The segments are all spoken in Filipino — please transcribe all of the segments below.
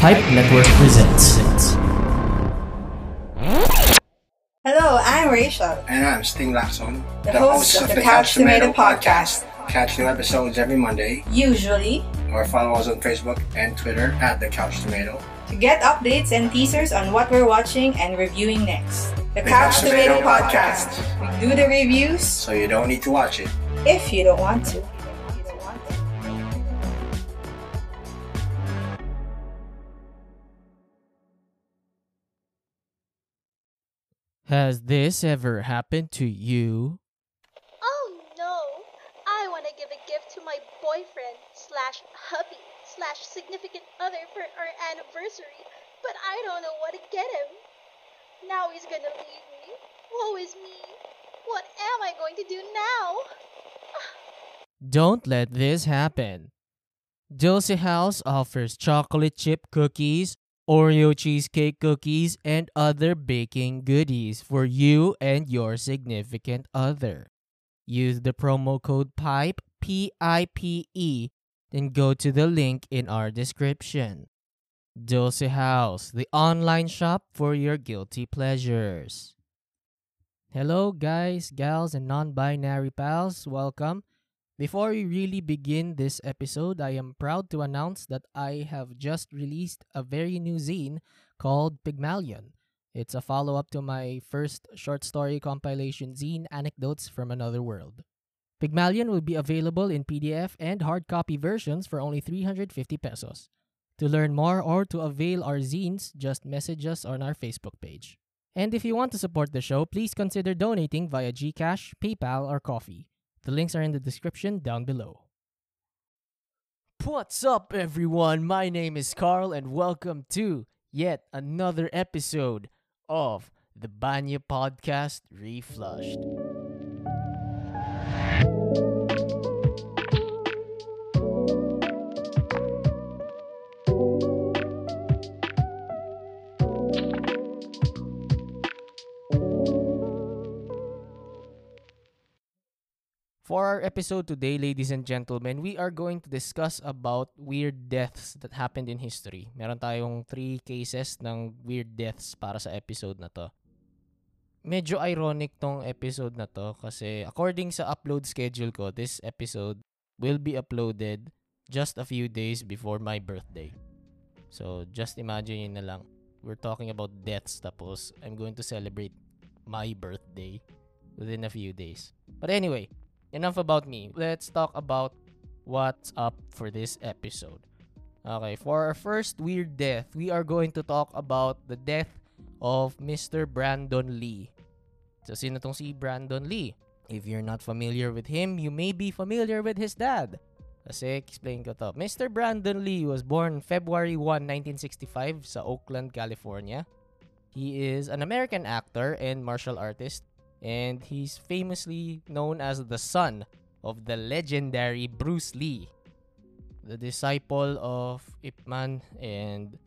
Pipe Network presents. Hello, I'm Rachel, And I'm Sting Lacson, the, host of the Couch Tomato podcast. Catch new episodes every Monday Usually, or follow us on Facebook and Twitter at The Couch Tomato. to get updates and teasers on what we're watching and reviewing next. The, The Couch Couch Tomato Tomato podcast. We do the reviews So you don't need to watch it. if you don't want to. Has this ever happened to you? Oh no! I want to give a gift to my boyfriend slash hubby slash significant other for our anniversary, but I don't know what to get him. Now he's gonna leave me. Woe is me. What am I going to do now? Don't let this happen. Dulce House offers chocolate chip cookies, Oreo cheesecake cookies, and other baking goodies for you and your significant other. Use the promo code PIPE, P I P E, then go to the link in our description. Dulce House, the online shop for your guilty pleasures. Hello, guys, gals, and non binary pals. Welcome. Before we really begin this episode, I am proud to announce that I have just released a very new zine called Pygmalion. It's a follow up to my first short story compilation zine, Anecdotes from Another World. Pygmalion will be available in PDF and hard copy versions for only 350 pesos. To learn more or to avail our zines, just message us on our Facebook page. And if you want to support the show, please consider donating via Gcash, PayPal, or Coffee. The links are in the description down below. What's up, everyone? My name is Carl, and welcome to yet another episode of the Banya Podcast Reflushed. For our episode today, ladies and gentlemen, we are going to discuss about weird deaths that happened in history. Meron tayong three cases ng weird deaths para sa episode na to. Medyo ironic tong episode na to kasi according sa upload schedule ko, this episode will be uploaded just a few days before my birthday. So, just imagine yun na lang. We're talking about deaths tapos I'm going to celebrate my birthday within a few days. But anyway, enough about me. Let's talk about what's up for this episode. Okay, for our first weird death, we are going to talk about the death of Mr. Brandon Lee. So, sino tong si Brandon Lee? If you're not familiar with him, you may be familiar with his dad. Kasi, explain ko to. Mr. Brandon Lee was born February 1, 1965 sa Oakland, California. He is an American actor and martial artist and he's famously known as the son of the legendary Bruce Lee, the disciple of Ip Man and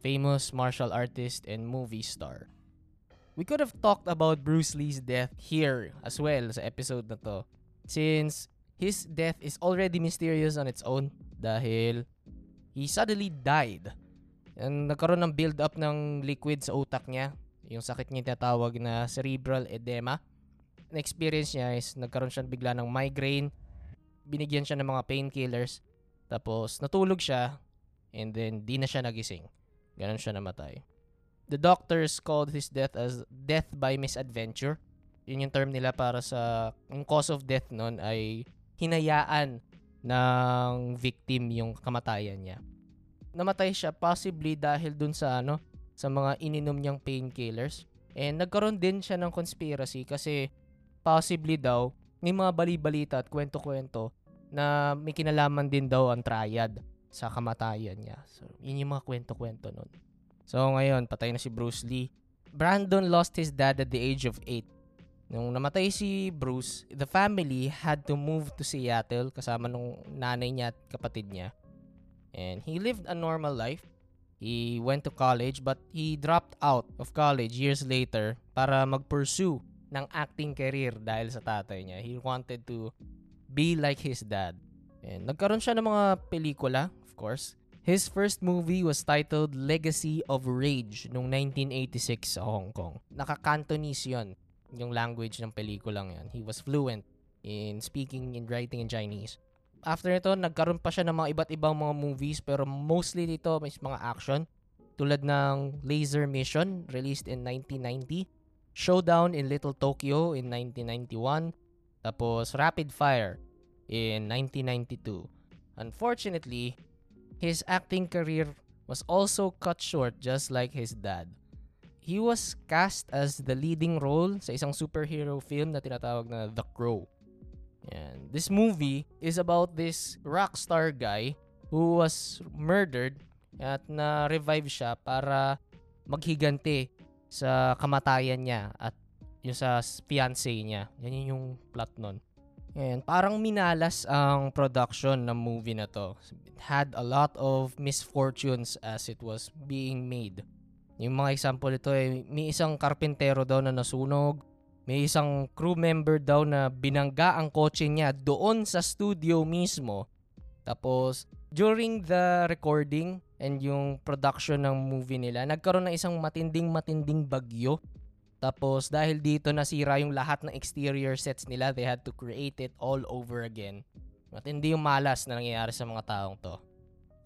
famous martial artist and movie star. We could have talked about Bruce Lee's death here as well sa episode na to since his death is already mysterious on its own dahil he suddenly died. And nagkaroon ng build up ng liquid sa utak niya yung sakit niya tinatawag na cerebral edema. Na-experience niya is nagkaroon siya bigla ng migraine, binigyan siya ng mga painkillers, tapos natulog siya, and then di na siya nagising. Ganon siya namatay. The doctors called his death as death by misadventure. Yun yung term nila para sa, yung cause of death nun ay hinayaan ng victim yung kamatayan niya. Namatay siya possibly dahil dun sa ano, sa mga ininom niyang painkillers. And nagkaroon din siya ng conspiracy kasi possibly daw may mga bali-balita at kwento-kwento na may kinalaman din daw ang triad sa kamatayan niya. So, yun yung mga kwento-kwento nun. So, ngayon, patay na si Bruce Lee. Brandon lost his dad at the age of 8. Nung namatay si Bruce, the family had to move to Seattle kasama nung nanay niya at kapatid niya. And he lived a normal life. He went to college but he dropped out of college years later para mag-pursue ng acting career dahil sa tatay niya. He wanted to be like his dad. And nagkaroon siya ng mga pelikula, of course. His first movie was titled Legacy of Rage noong 1986 sa Hong Kong. Naka-Cantonese yun, yung language ng pelikulang yan. He was fluent in speaking and writing in Chinese. After nito, nagkaroon pa siya ng mga iba't ibang mga movies pero mostly dito may mga action tulad ng Laser Mission released in 1990, Showdown in Little Tokyo in 1991, tapos Rapid Fire in 1992. Unfortunately, his acting career was also cut short just like his dad. He was cast as the leading role sa isang superhero film na tinatawag na The Crow. And this movie is about this rock star guy who was murdered at na-revive siya para maghiganti sa kamatayan niya at yung sa fiancé niya. Yan yung plot nun. And parang minalas ang production ng movie na to. It had a lot of misfortunes as it was being made. Yung mga example ito ay may isang karpintero daw na nasunog, may isang crew member daw na binangga ang kotse niya doon sa studio mismo. Tapos during the recording and yung production ng movie nila, nagkaroon ng isang matinding matinding bagyo tapos dahil dito nasira yung lahat ng exterior sets nila, they had to create it all over again. At hindi yung malas na nangyayari sa mga taong to.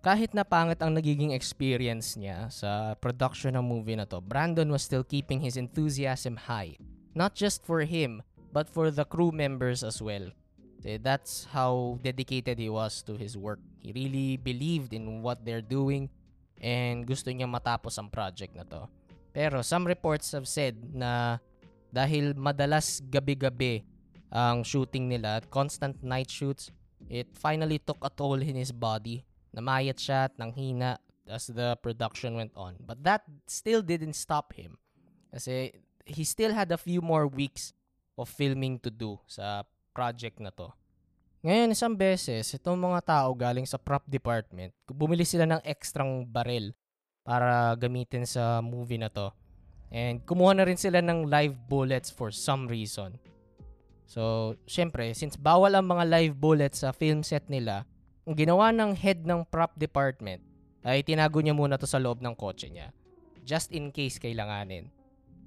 Kahit na pangit ang nagiging experience niya sa production ng movie na to, Brandon was still keeping his enthusiasm high. Not just for him, but for the crew members as well. That's how dedicated he was to his work. He really believed in what they're doing and gusto niya matapos ang project na to. Pero some reports have said na dahil madalas gabi-gabi ang shooting nila constant night shoots, it finally took a toll in his body. Namayat siya at nanghina as the production went on. But that still didn't stop him. Kasi he still had a few more weeks of filming to do sa project na to. Ngayon, isang beses, itong mga tao galing sa prop department, bumili sila ng ekstrang baril para gamitin sa movie na to. And kumuha na rin sila ng live bullets for some reason. So, syempre, since bawal ang mga live bullets sa film set nila, ang ginawa ng head ng prop department ay tinago niya muna to sa loob ng kotse niya. Just in case kailanganin.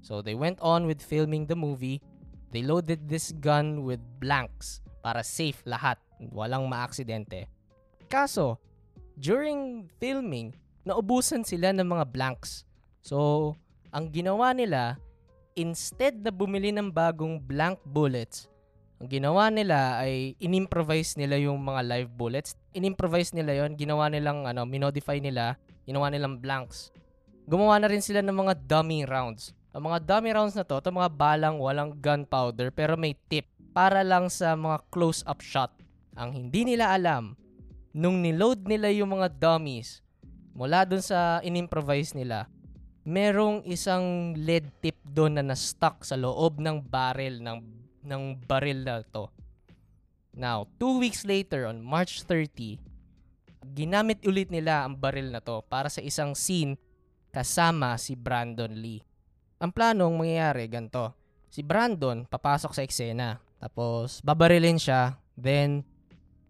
So, they went on with filming the movie. They loaded this gun with blanks para safe lahat. Walang maaksidente. Kaso, during filming, naubusan sila ng mga blanks. So, ang ginawa nila, instead na bumili ng bagong blank bullets, ang ginawa nila ay inimprovise nila yung mga live bullets. Inimprovise nila yon ginawa nilang, ano, minodify nila, ginawa nilang blanks. Gumawa na rin sila ng mga dummy rounds. Ang mga dummy rounds na to, ito mga balang walang gunpowder pero may tip para lang sa mga close-up shot. Ang hindi nila alam, nung niload nila yung mga dummies mula dun sa inimprovise nila, merong isang lead tip doon na na-stuck sa loob ng barrel ng ng baril na to. Now, two weeks later on March 30, ginamit ulit nila ang baril na to para sa isang scene kasama si Brandon Lee. Ang planong mangyayari ganto. Si Brandon papasok sa eksena. Tapos babarilin siya. Then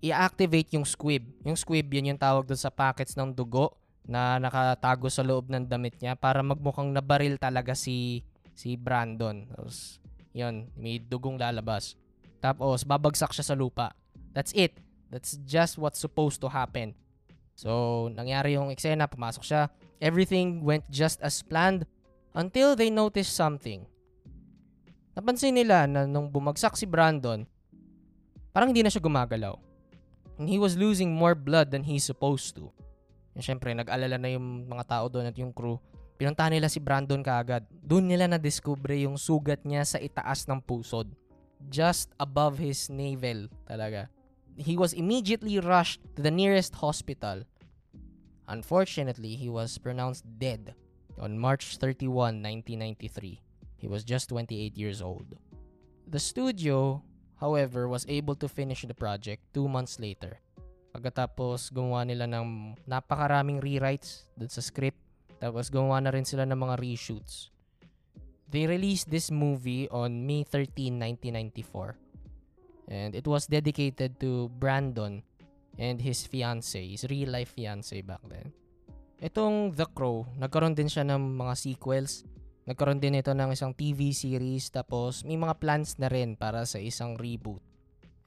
i-activate yung squib. Yung squib yun yung tawag doon sa packets ng dugo na nakatago sa loob ng damit niya para magmukhang nabaril talaga si si Brandon. Tapos, yun, may dugong lalabas. Tapos, babagsak siya sa lupa. That's it. That's just what's supposed to happen. So, nangyari yung eksena, pumasok siya. Everything went just as planned until they noticed something. Napansin nila na nung bumagsak si Brandon, parang hindi na siya gumagalaw. And he was losing more blood than he's supposed to. And syempre, nag-alala na yung mga tao doon at yung crew. Pinuntahan nila si Brandon kaagad. Doon nila na-discover yung sugat niya sa itaas ng pusod. Just above his navel talaga. He was immediately rushed to the nearest hospital. Unfortunately, he was pronounced dead on March 31, 1993. He was just 28 years old. The studio, however, was able to finish the project two months later. Pagkatapos gumawa nila ng napakaraming rewrites dun sa script. Tapos gumawa na rin sila ng mga reshoots. They released this movie on May 13, 1994. And it was dedicated to Brandon and his fiance, his real life fiance back then. Itong The Crow, nagkaroon din siya ng mga sequels. Nagkaroon din ito ng isang TV series tapos may mga plans na rin para sa isang reboot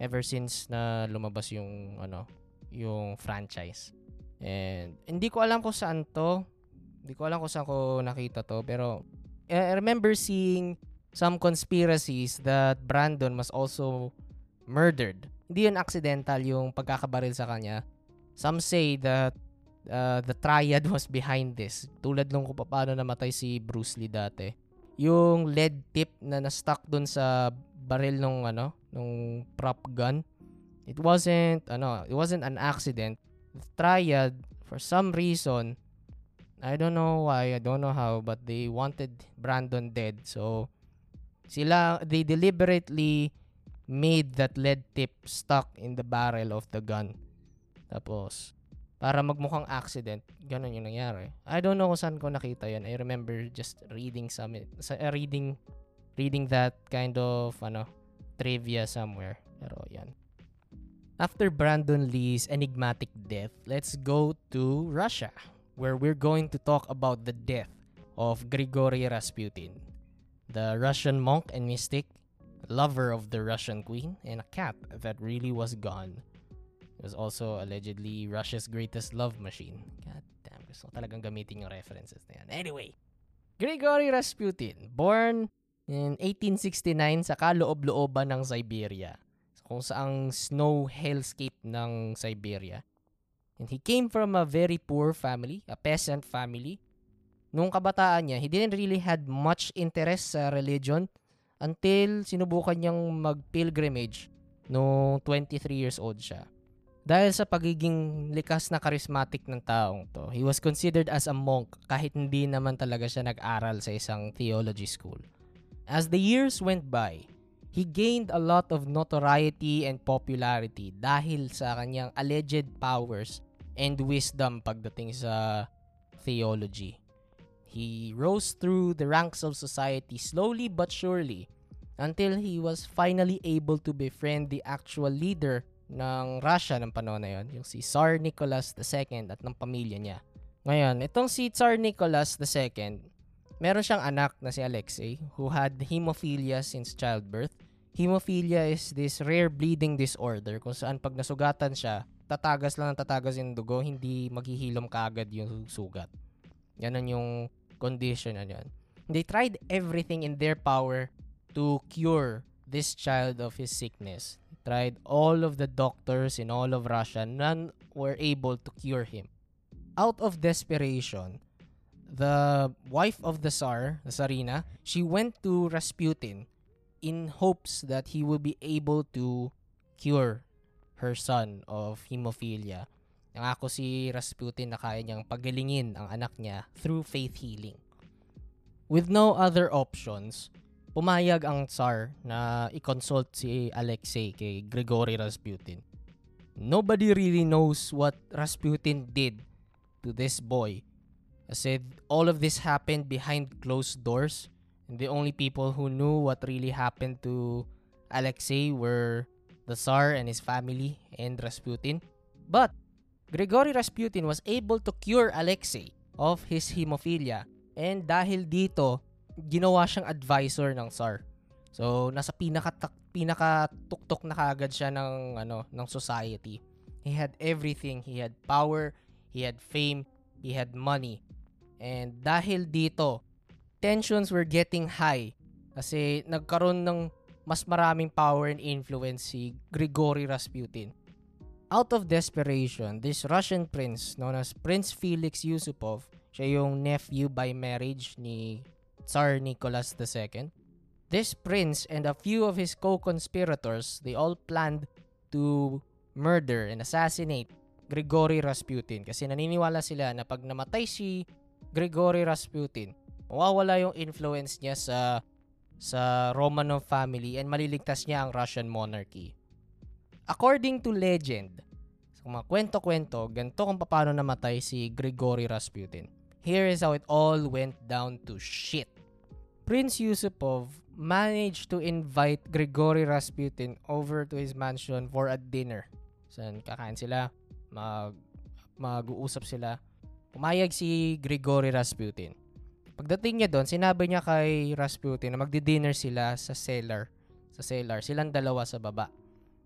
ever since na lumabas yung ano, yung franchise. And hindi ko alam kung saan to. Hindi ko alam kung saan ko nakita to pero I remember seeing some conspiracies that Brandon was also murdered. Hindi yun accidental yung pagkakabaril sa kanya. Some say that uh, the triad was behind this. Tulad nung kung paano namatay si Bruce Lee dati. Yung lead tip na na-stuck dun sa baril nung ano, nung prop gun. It wasn't ano, it wasn't an accident. The triad for some reason I don't know why, I don't know how, but they wanted Brandon dead. So sila they deliberately made that lead tip stuck in the barrel of the gun. Tapos para magmukhang accident, ganun yung nangyari. I don't know kung saan ko nakita yan. I remember just reading some sa uh, reading reading that kind of ano trivia somewhere. Pero yan. After Brandon Lee's enigmatic death, let's go to Russia, where we're going to talk about the death of Grigory Rasputin, the Russian monk and mystic, lover of the Russian queen, and a cat that really was gone. It was also allegedly Russia's greatest love machine. God damn, gusto ko talagang gamitin yung references na yan. Anyway, Grigory Rasputin, born in 1869 sa kaloob-looban ng Siberia kung saang snow hellscape ng Siberia. And he came from a very poor family, a peasant family. Nung kabataan niya, he didn't really had much interest sa religion until sinubukan niyang mag-pilgrimage no 23 years old siya. Dahil sa pagiging likas na charismatic ng taong to, he was considered as a monk kahit hindi naman talaga siya nag-aral sa isang theology school. As the years went by, he gained a lot of notoriety and popularity dahil sa kanyang alleged powers and wisdom pagdating sa theology. He rose through the ranks of society slowly but surely until he was finally able to befriend the actual leader ng Russia ng panahon na yon, yung si Tsar Nicholas II at ng pamilya niya. Ngayon, itong si Tsar Nicholas II, meron siyang anak na si Alexei who had hemophilia since childbirth Hemophilia is this rare bleeding disorder kung saan pag nasugatan siya, tatagas lang ng tatagas yung dugo, hindi maghihilom kaagad yung sugat. Yan yung condition na yan. They tried everything in their power to cure this child of his sickness. Tried all of the doctors in all of Russia. None were able to cure him. Out of desperation, the wife of the Tsar, the Tsarina, she went to Rasputin in hopes that he will be able to cure her son of hemophilia. Nangako si Rasputin na kaya niyang pagalingin ang anak niya through faith healing. With no other options, pumayag ang Tsar na i-consult si Alexei kay Grigory Rasputin. Nobody really knows what Rasputin did to this boy. Kasi all of this happened behind closed doors And the only people who knew what really happened to Alexei were the Tsar and his family and Rasputin. But Grigory Rasputin was able to cure Alexei of his hemophilia. And dahil dito, ginawa siyang advisor ng Tsar. So, nasa pinaka pinaka tuktok na kagad siya ng ano ng society. He had everything. He had power, he had fame, he had money. And dahil dito, tensions were getting high kasi nagkaroon ng mas maraming power and influence si Grigory Rasputin. Out of desperation, this Russian prince known as Prince Felix Yusupov, siya yung nephew by marriage ni Tsar Nicholas II. This prince and a few of his co-conspirators, they all planned to murder and assassinate Grigory Rasputin kasi naniniwala sila na pag namatay si Grigory Rasputin, mawawala yung influence niya sa sa Romanov family and maliligtas niya ang Russian monarchy. According to legend, sa mga kwento-kwento, ganito kung paano namatay si Grigory Rasputin. Here is how it all went down to shit. Prince Yusupov managed to invite Grigory Rasputin over to his mansion for a dinner. Saan kakain sila, mag, mag-uusap sila. Pumayag si Grigory Rasputin. Pagdating niya doon, sinabi niya kay Rasputin na magdi-dinner sila sa cellar. Sa cellar. Silang dalawa sa baba.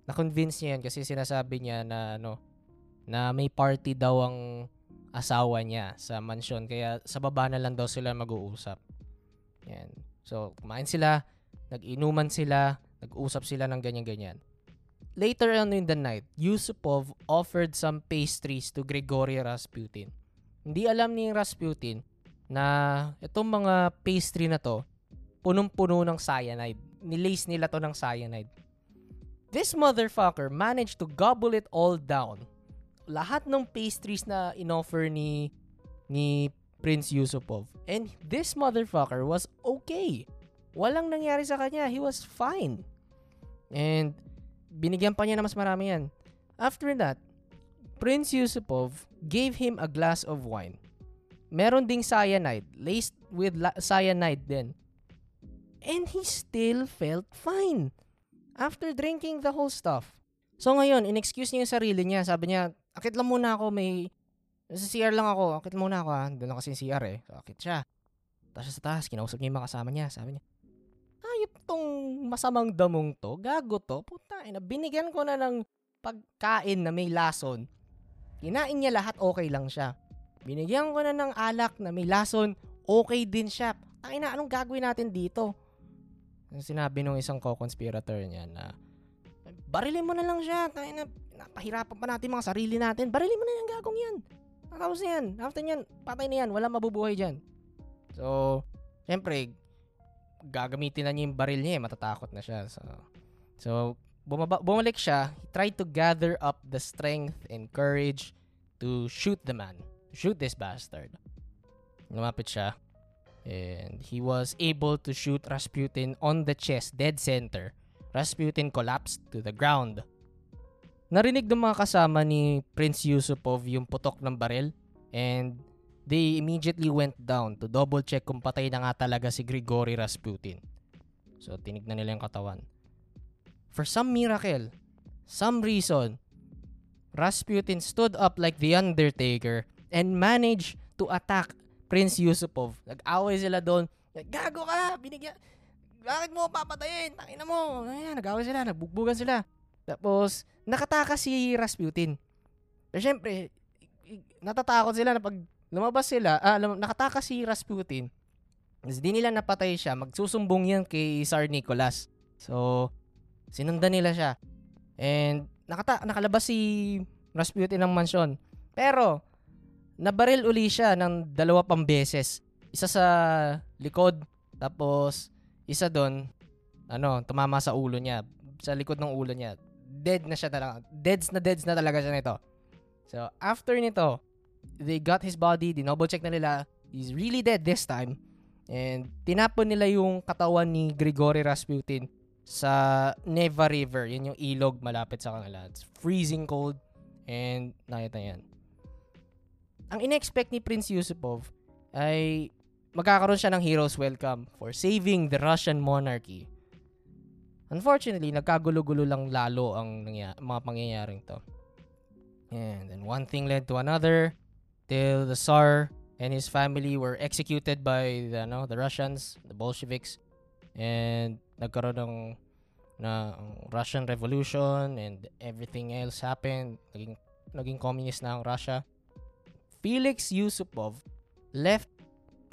Na-convince niya yan kasi sinasabi niya na ano, na may party daw ang asawa niya sa mansion. Kaya sa baba na lang daw sila mag-uusap. Yan. So, kumain sila, nag-inuman sila, nag-usap sila ng ganyan-ganyan. Later on in the night, Yusupov offered some pastries to Grigory Rasputin. Hindi alam ni Rasputin na itong mga pastry na to, punong-puno ng cyanide. Nilace nila to ng cyanide. This motherfucker managed to gobble it all down. Lahat ng pastries na inoffer ni ni Prince Yusupov. And this motherfucker was okay. Walang nangyari sa kanya. He was fine. And binigyan pa niya na mas marami yan. After that, Prince Yusupov gave him a glass of wine. Meron ding cyanide, laced with la- cyanide din. And he still felt fine after drinking the whole stuff. So ngayon, in-excuse niya yung sarili niya. Sabi niya, akit lang muna ako, may... Sa CR lang ako, akit muna ako ha. Doon na kasi yung CR eh. So, akit siya. Tapos sa taas, kinausap niya yung mga kasama niya. Sabi niya, ayop tong masamang damong to. Gago to. Puta, ina, binigyan ko na ng pagkain na may lason. Kinain niya lahat, okay lang siya. Binigyan ko na ng alak na may lason, okay din siya. Ay na, anong gagawin natin dito? Sinabi nung isang co-conspirator niya na, barilin mo na lang siya. Tayo na, napahirapan pa natin mga sarili natin. Barilin mo na yung gagong yan. Tapos na yan. After yan, patay na yan. Wala mabubuhay dyan. So, syempre, gagamitin na niya yung baril niya eh. Matatakot na siya. So, so bumaba, bumalik siya. He tried to gather up the strength and courage to shoot the man. To shoot this bastard. Lumapit siya. And he was able to shoot Rasputin on the chest, dead center. Rasputin collapsed to the ground. Narinig ng mga kasama ni Prince Yusupov yung putok ng baril and they immediately went down to double check kung patay na nga talaga si Grigory Rasputin. So tinignan nila yung katawan. For some miracle, some reason, Rasputin stood up like the Undertaker and managed to attack Prince Yusupov. Nag-away sila doon. Gago ka! Binigyan... Bakit mo papatayin? Tangina mo! Ayan, nag-away sila. Nagbugbugan sila. Tapos, nakatakas si Rasputin. Pero syempre, i- natatakot sila na pag lumabas sila, ah, nakatakas si Rasputin. Tapos di nila napatay siya, magsusumbong yan kay Tsar Nicholas. So, sinundan nila siya. And nakata nakalabas si Rasputin ng mansyon. Pero, nabaril uli siya ng dalawa pang beses. Isa sa likod, tapos isa doon, ano, tumama sa ulo niya. Sa likod ng ulo niya. Dead na siya talaga. Deads na deads na talaga siya nito. So, after nito, they got his body, dinoble check na nila. He's really dead this time. And tinapon nila yung katawan ni Grigory Rasputin sa Neva River. Yun yung ilog malapit sa kanila. It's freezing cold. And nakita yan. Ang inexpect ni Prince Yusupov ay magkakaroon siya ng hero's welcome for saving the Russian monarchy. Unfortunately, nagkagulo-gulo lang lalo ang nangya- mga pangyayaring to. And then one thing led to another till the Tsar and his family were executed by the, ano, the Russians, the Bolsheviks. And nagkaroon ng na Russian Revolution and everything else happened. Naging, naging communist na ang Russia. Felix Yusupov left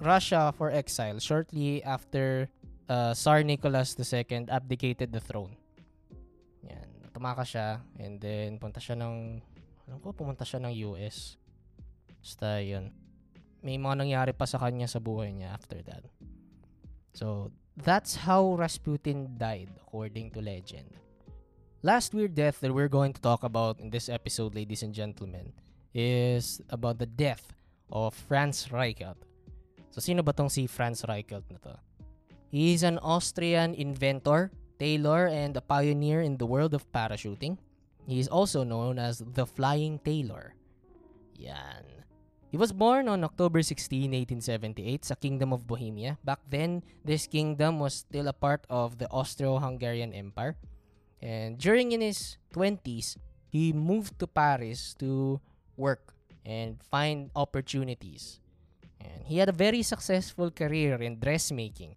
Russia for exile shortly after uh, Tsar Nicholas II abdicated the throne. Yan. Tumakas siya and then punta siya ng alam ko pumunta siya ng US. Basta yun. May mga nangyari pa sa kanya sa buhay niya after that. So, that's how Rasputin died according to legend. Last weird death that we're going to talk about in this episode, ladies and gentlemen, is about the death of Franz Reichelt. So, sino ba tong si Franz Reichelt na to? He's an Austrian inventor, tailor, and a pioneer in the world of parachuting. He is also known as the Flying Tailor. Yan. He was born on October 16, 1878 sa Kingdom of Bohemia. Back then, this kingdom was still a part of the Austro-Hungarian Empire. And during in his 20s, he moved to Paris to work and find opportunities. And he had a very successful career in dressmaking.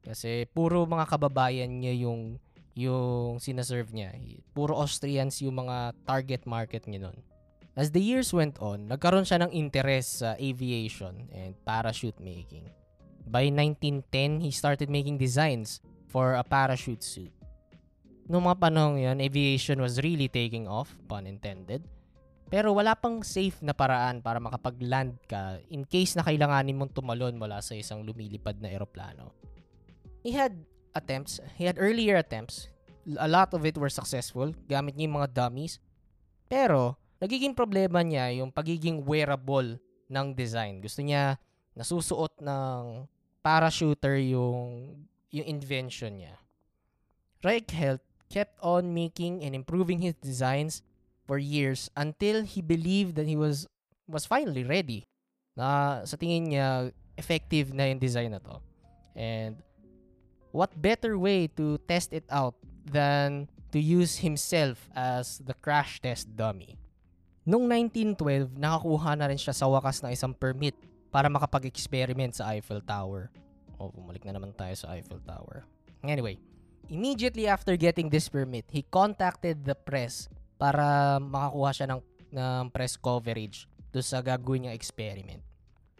Kasi puro mga kababayan niya yung yung sinaserve niya. Puro Austrians yung mga target market niya nun. As the years went on, nagkaroon siya ng interest sa aviation and parachute making. By 1910, he started making designs for a parachute suit. Noong mga panahon yun, aviation was really taking off, pun intended. Pero wala pang safe na paraan para makapag-land ka in case na kailanganin mong tumalon mula sa isang lumilipad na eroplano. He had attempts, he had earlier attempts. A lot of it were successful, gamit niya yung mga dummies. Pero, nagiging problema niya yung pagiging wearable ng design. Gusto niya nasusuot ng parachuter yung yung invention niya. Reichelt kept on making and improving his designs for years until he believed that he was was finally ready. Na sa tingin niya effective na yung design na to. And what better way to test it out than to use himself as the crash test dummy. Noong 1912, nakakuha na rin siya sa wakas ng isang permit para makapag-experiment sa Eiffel Tower. O, oh, bumalik na naman tayo sa Eiffel Tower. Anyway, immediately after getting this permit, he contacted the press para makakuha siya ng, ng press coverage do sa gagawin niyang experiment.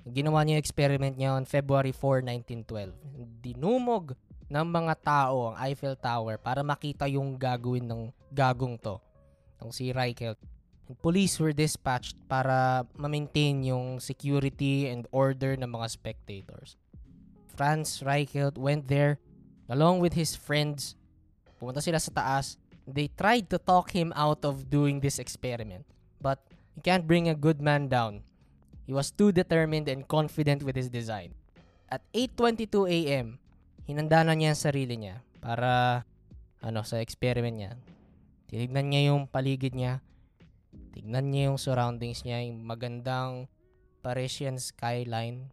Ginawa niya yung experiment niya on February 4, 1912. Dinumog ng mga tao ang Eiffel Tower para makita yung gagawin ng gagong to, ng si Reichelt. Police were dispatched para ma-maintain yung security and order ng mga spectators. Franz Reichelt went there along with his friends. Pumunta sila sa taas. They tried to talk him out of doing this experiment. But you can't bring a good man down. He was too determined and confident with his design. At 8.22 a.m., hinanda na niya ang sarili niya para ano sa experiment niya. Tinignan niya yung paligid niya. Tignan niya yung surroundings niya, yung magandang Parisian skyline.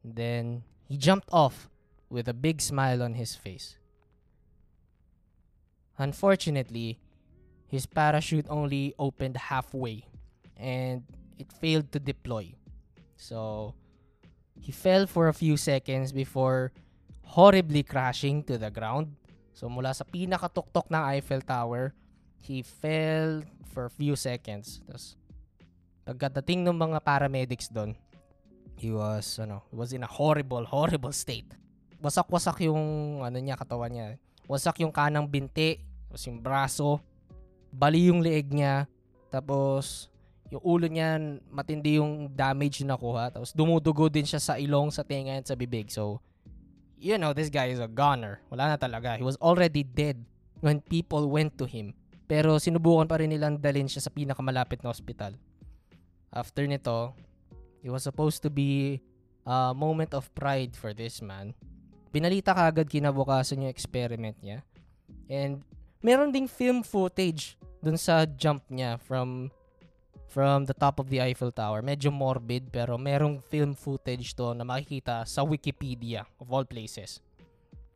Then, he jumped off with a big smile on his face. Unfortunately, his parachute only opened halfway and it failed to deploy. So, he fell for a few seconds before horribly crashing to the ground. So, mula sa pinakatuktok ng Eiffel Tower, he fell for few seconds. Tapos, pagkadating ng mga paramedics doon, he was, ano, was in a horrible, horrible state. Wasak-wasak yung, ano niya, katawan niya. Wasak yung kanang binti, tapos yung braso, bali yung leeg niya, tapos yung ulo niya, matindi yung damage na nakuha. Tapos dumudugo din siya sa ilong, sa tenga, at sa bibig. So, you know, this guy is a goner. Wala na talaga. He was already dead when people went to him. Pero sinubukan pa rin nilang dalhin siya sa pinakamalapit na hospital. After nito, it was supposed to be a moment of pride for this man. Binalita kagad kinabukasan yung experiment niya. And meron ding film footage dun sa jump niya from from the top of the Eiffel Tower. Medyo morbid pero merong film footage to na makikita sa Wikipedia of all places.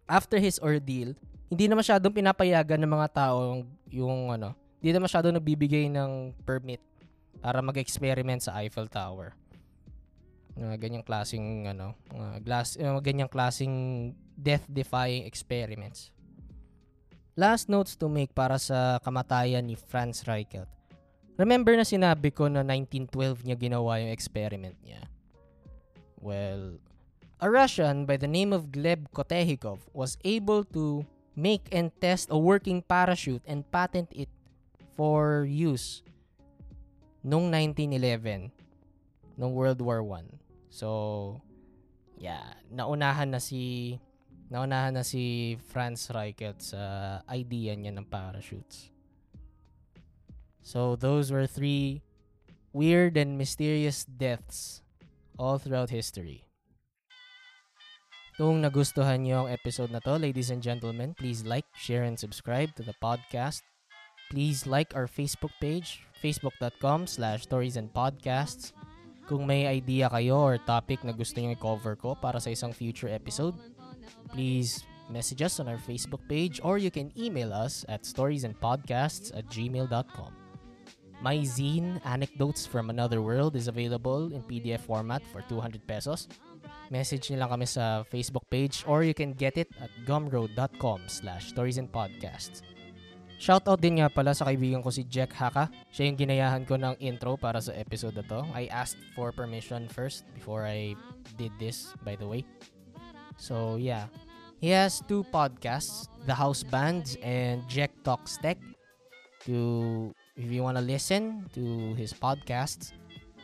After his ordeal, hindi na masyadong pinapayagan ng mga tao yung, ano, hindi na masyadong nagbibigay ng permit para mag-experiment sa Eiffel Tower mga ganyang klasing ano, mga glass, mga ganyang klasing death-defying experiments. Last notes to make para sa kamatayan ni Franz Reichelt. Remember na sinabi ko na 1912 niya ginawa yung experiment niya. Well, a Russian by the name of Gleb Kotehikov was able to make and test a working parachute and patent it for use noong 1911 nung World War 1. So, yeah, naunahan na si naunahan na si Franz Reichelt sa idea niya ng parachutes. So, those were three weird and mysterious deaths all throughout history. Kung nagustuhan niyo ang episode na to, ladies and gentlemen, please like, share, and subscribe to the podcast. Please like our Facebook page, facebook.com slash stories and podcasts. Kung may idea kayo or topic na gusto nyo i-cover ko para sa isang future episode, please message us on our Facebook page or you can email us at storiesandpodcasts at gmail.com. My zine, Anecdotes from Another World, is available in PDF format for 200 pesos. Message nyo lang kami sa Facebook page or you can get it at gumroad.com slash stories and podcasts. Shoutout din nga pala sa kaibigan ko si Jack Haka. Siya yung ginayahan ko ng intro para sa episode na to. I asked for permission first before I did this, by the way. So, yeah. He has two podcasts, The House Bands and Jack Talks Tech. To, if you want to listen to his podcasts,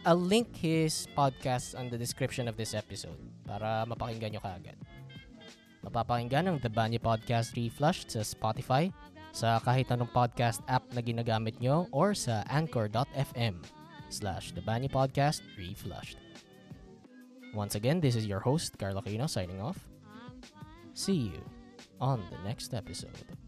I'll link his podcast on the description of this episode para mapakinggan nyo kaagad. Mapapakinggan ang The Banyo Podcast Reflushed sa Spotify, sa kahit anong podcast app na ginagamit nyo or sa anchor.fm slash The Banyo Podcast Reflushed. Once again, this is your host, Carlo Aquino, signing off. See you on the next episode.